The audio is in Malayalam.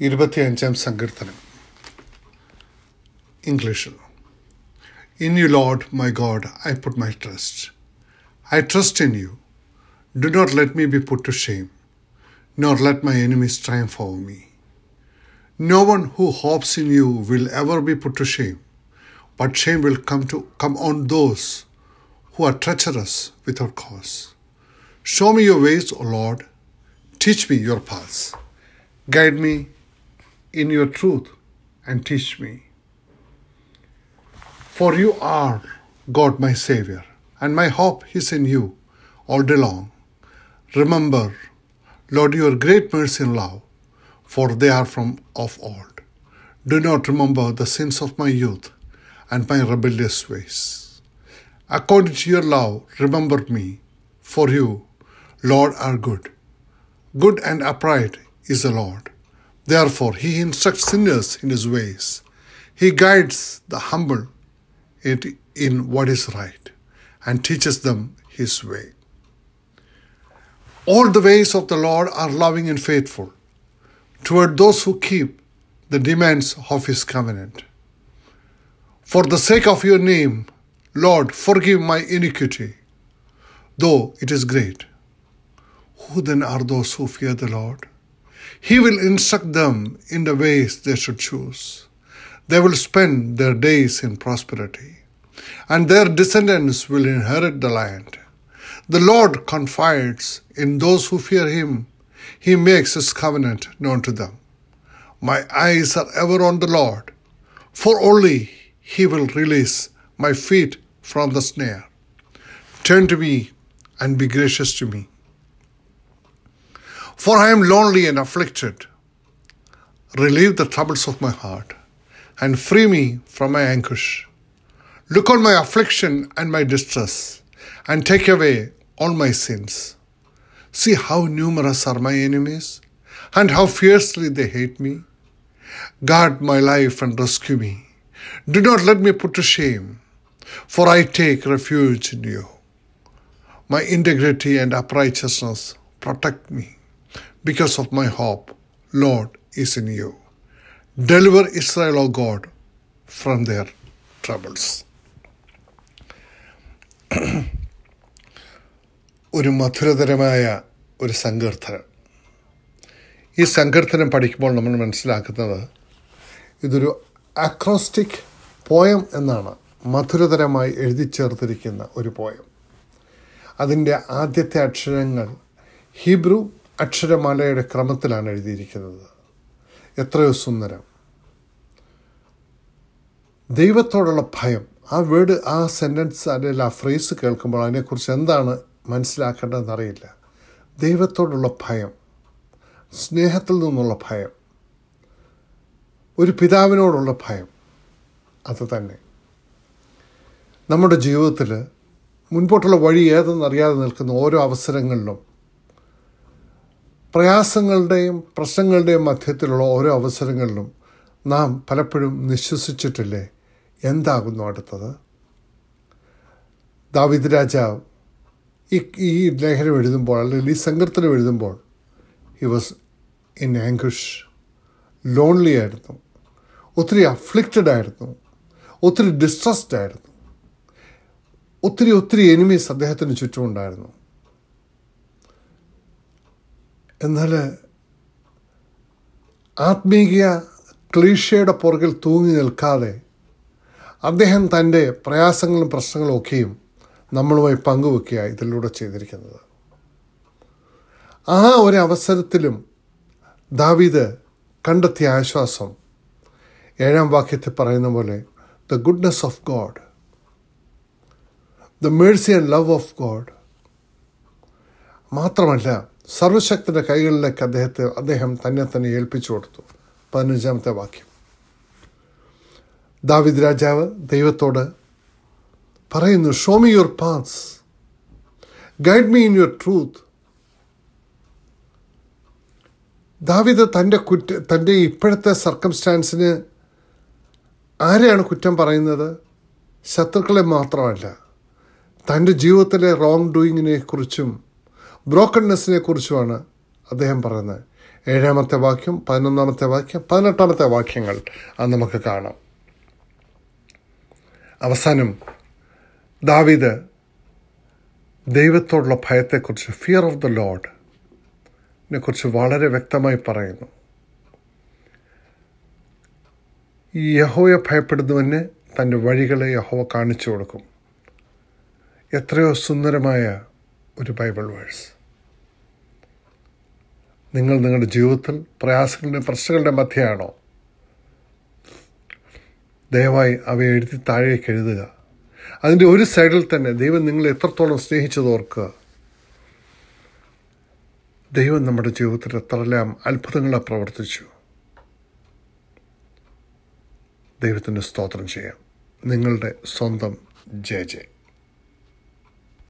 ഇരുപത്തിയഞ്ചാം സങ്കീർത്തനം ഇംഗ്ലീഷിൽ in you lord my god I put my trust I trust in you do not let me be put to shame not let my enemies triumph over me No one who hopes in you will ever be put to shame, but shame will come to come on those who are treacherous without cause. Show me your ways, O Lord. Teach me your paths. Guide me in your truth and teach me. For you are God my Savior, and my hope is in you all day long. Remember, Lord, your great mercy and love for they are from of old. Do not remember the sins of my youth and my rebellious ways. According to your love, remember me, for you, Lord, are good. Good and upright is the Lord. Therefore, he instructs sinners in his ways. He guides the humble in what is right and teaches them his way. All the ways of the Lord are loving and faithful toward those who keep the demands of his covenant. For the sake of your name, Lord, forgive my iniquity, though it is great. Who then are those who fear the Lord? He will instruct them in the ways they should choose. They will spend their days in prosperity, and their descendants will inherit the land. The Lord confides in those who fear him he makes his covenant known to them. My eyes are ever on the Lord, for only he will release my feet from the snare. Turn to me and be gracious to me. For I am lonely and afflicted. Relieve the troubles of my heart and free me from my anguish. Look on my affliction and my distress and take away all my sins. See how numerous are my enemies and how fiercely they hate me. Guard my life and rescue me. Do not let me put to shame, for I take refuge in you. My integrity and uprightness protect me because of my hope, Lord, is in you. Deliver Israel, O God, from their troubles. ഒരു മധുരതരമായ ഒരു സങ്കീർത്തനം ഈ സങ്കീർത്തനം പഠിക്കുമ്പോൾ നമ്മൾ മനസ്സിലാക്കുന്നത് ഇതൊരു അക്രോസ്റ്റിക് പോയം എന്നാണ് മധുരതരമായി എഴുതി ചേർത്തിരിക്കുന്ന ഒരു പോയം അതിന്റെ ആദ്യത്തെ അക്ഷരങ്ങൾ ഹീബ്രു അക്ഷരമാലയുടെ ക്രമത്തിലാണ് എഴുതിയിരിക്കുന്നത്. എത്രയോ സുന്ദരം. ദൈവത്തോടുള്ള ഭയം. ആ വേർഡ് ആ സെന്റൻസ് അല്ലെങ്കിൽ ആ ഫ്രേസ് കേൾക്കുമ്പോൾ അതിനെക്കുറിച്ച് എന്താണ് മനസ്സിലാക്കേണ്ടതെന്നറിയില്ല. ദൈവത്തോടുള്ള ഭയം. സ്നേഹത്തിൽ നിന്നുള്ള ഭയം. ഒരു പിതാവിനോടുള്ള ഭയം. അത് തന്നെ. നമ്മുടെ ജീവിതത്തിൽ മുൻപോട്ടുള്ള വഴി ഏതെന്നറിയാതെ നിൽക്കുന്ന ഓരോ അവസരങ്ങളിലും പ്രയാസങ്ങളുടെയും പ്രശ്നങ്ങളുടെയും മധ്യത്തിലുള്ള ഓരോ അവസരങ്ങളിലും നാം പലപ്പോഴും നിശ്വസിച്ചിട്ടില്ലേ? എന്താകുന്നു അടുത്തത്? ദാവിദ് രാജാവ് ഈ ഈ ലേഖനം എഴുതുമ്പോൾ അല്ലെങ്കിൽ ഈ സങ്കീർത്തനം എഴുതുമ്പോൾ he was in anguish lonely ആയിരുന്നു. ഒത്തിരി അഫ്ലിക്റ്റഡ് ആയിരുന്നു. ഒത്തിരി ഡിസ്ട്രസ്ഡ് ആയിരുന്നു. ഒത്തിരി ഒത്തിരി എനിമീസ് അദ്ദേഹത്തിന് ചുറ്റുമുണ്ടായിരുന്നു. എന്നാൽ ആത്മീയ ക്ലീഷയുടെ പുറകിൽ തൂങ്ങി നിൽക്കാതെ അദ്ദേഹം തന്റെ പ്രയാസങ്ങളും പ്രശ്നങ്ങളും ഒക്കെയും നമ്മളുമായി പങ്കുവെക്കുക ഇതിലൂടെ ചെയ്തിരിക്കുന്നത്. ആ ഒരു അവസരത്തിലും ദാവീദ് കണ്ടെത്തിയ ആശ്വാസം ഏഴാം വാക്യത്തിൽ പറയുന്ന പോലെ the goodness of God the mercy and love of God മാത്രമല്ല സർവശക്തിന്റെ കൈകളിലേക്ക് അദ്ദേഹത്തെ അദ്ദേഹം തന്നെ തന്നെ ഏൽപ്പിച്ചു കൊടുത്തു. പതിനഞ്ചാമത്തെ വാക്യം. ദാവിദ് രാജാവ് ദൈവത്തോട് പറയുന്നു show me your paths guide me in your truth David തന്റെ കുറ്റ തന്റെ ഇപ്പോഴത്തെ സർക്കംസ്റ്റാൻസിന് ആരെയാണ് കുറ്റം പറയുന്നത്? ശത്രുക്കളെ മാത്രമല്ല തന്റെ ജീവിതത്തിലെ റോങ് ഡൂയിങ്ങിനെ കുറിച്ചും ബ്രോക്കൺനെസ്സിനെ കുറിച്ചുമാണ് അദ്ദേഹം പറയുന്നത്. ഏഴാമത്തെ വാക്യം പതിനൊന്നാമത്തെ വാക്യം പതിനെട്ടാമത്തെ വാക്യങ്ങൾ അത് നമുക്ക് കാണാം. അവസാനം ദാവിദ് ദൈവത്തോടുള്ള ഭയത്തെക്കുറിച്ച് ഫിയർ ഓഫ് ദ ലോഡ് കുറിച്ച് വളരെ വ്യക്തമായി പറയുന്നു. ഈ യഹോയെ ഭയപ്പെടുന്നവന് തന്റെ വഴികളെ യഹോവ കാണിച്ചു കൊടുക്കും. എത്രയോ സുന്ദരമായ ഒരു ബൈബിൾ വേഴ്സ്. നിങ്ങൾ നിങ്ങളുടെ ജീവിതത്തിൽ പ്രയാസങ്ങളുടെ പ്രശ്നങ്ങളുടെ മധ്യയാണോ? ദയവായി അവയെ എഴുതി താഴേക്ക് എഴുതുക. അതിന്റെ ഒരു സൈഡിൽ തന്നെ ദൈവം നിങ്ങളെ എത്രത്തോളം സ്നേഹിച്ചത് ഓർക്കുക. ദൈവം നമ്മുടെ ജീവിതത്തിൽ എത്രയെല്ലാം അത്ഭുതങ്ങളെ പ്രവർത്തിച്ചു. ദൈവത്തിന്റെ സ്തോത്രം ചെയ്യാം. നിങ്ങളുടെ സ്വന്തം ജയ ജെ.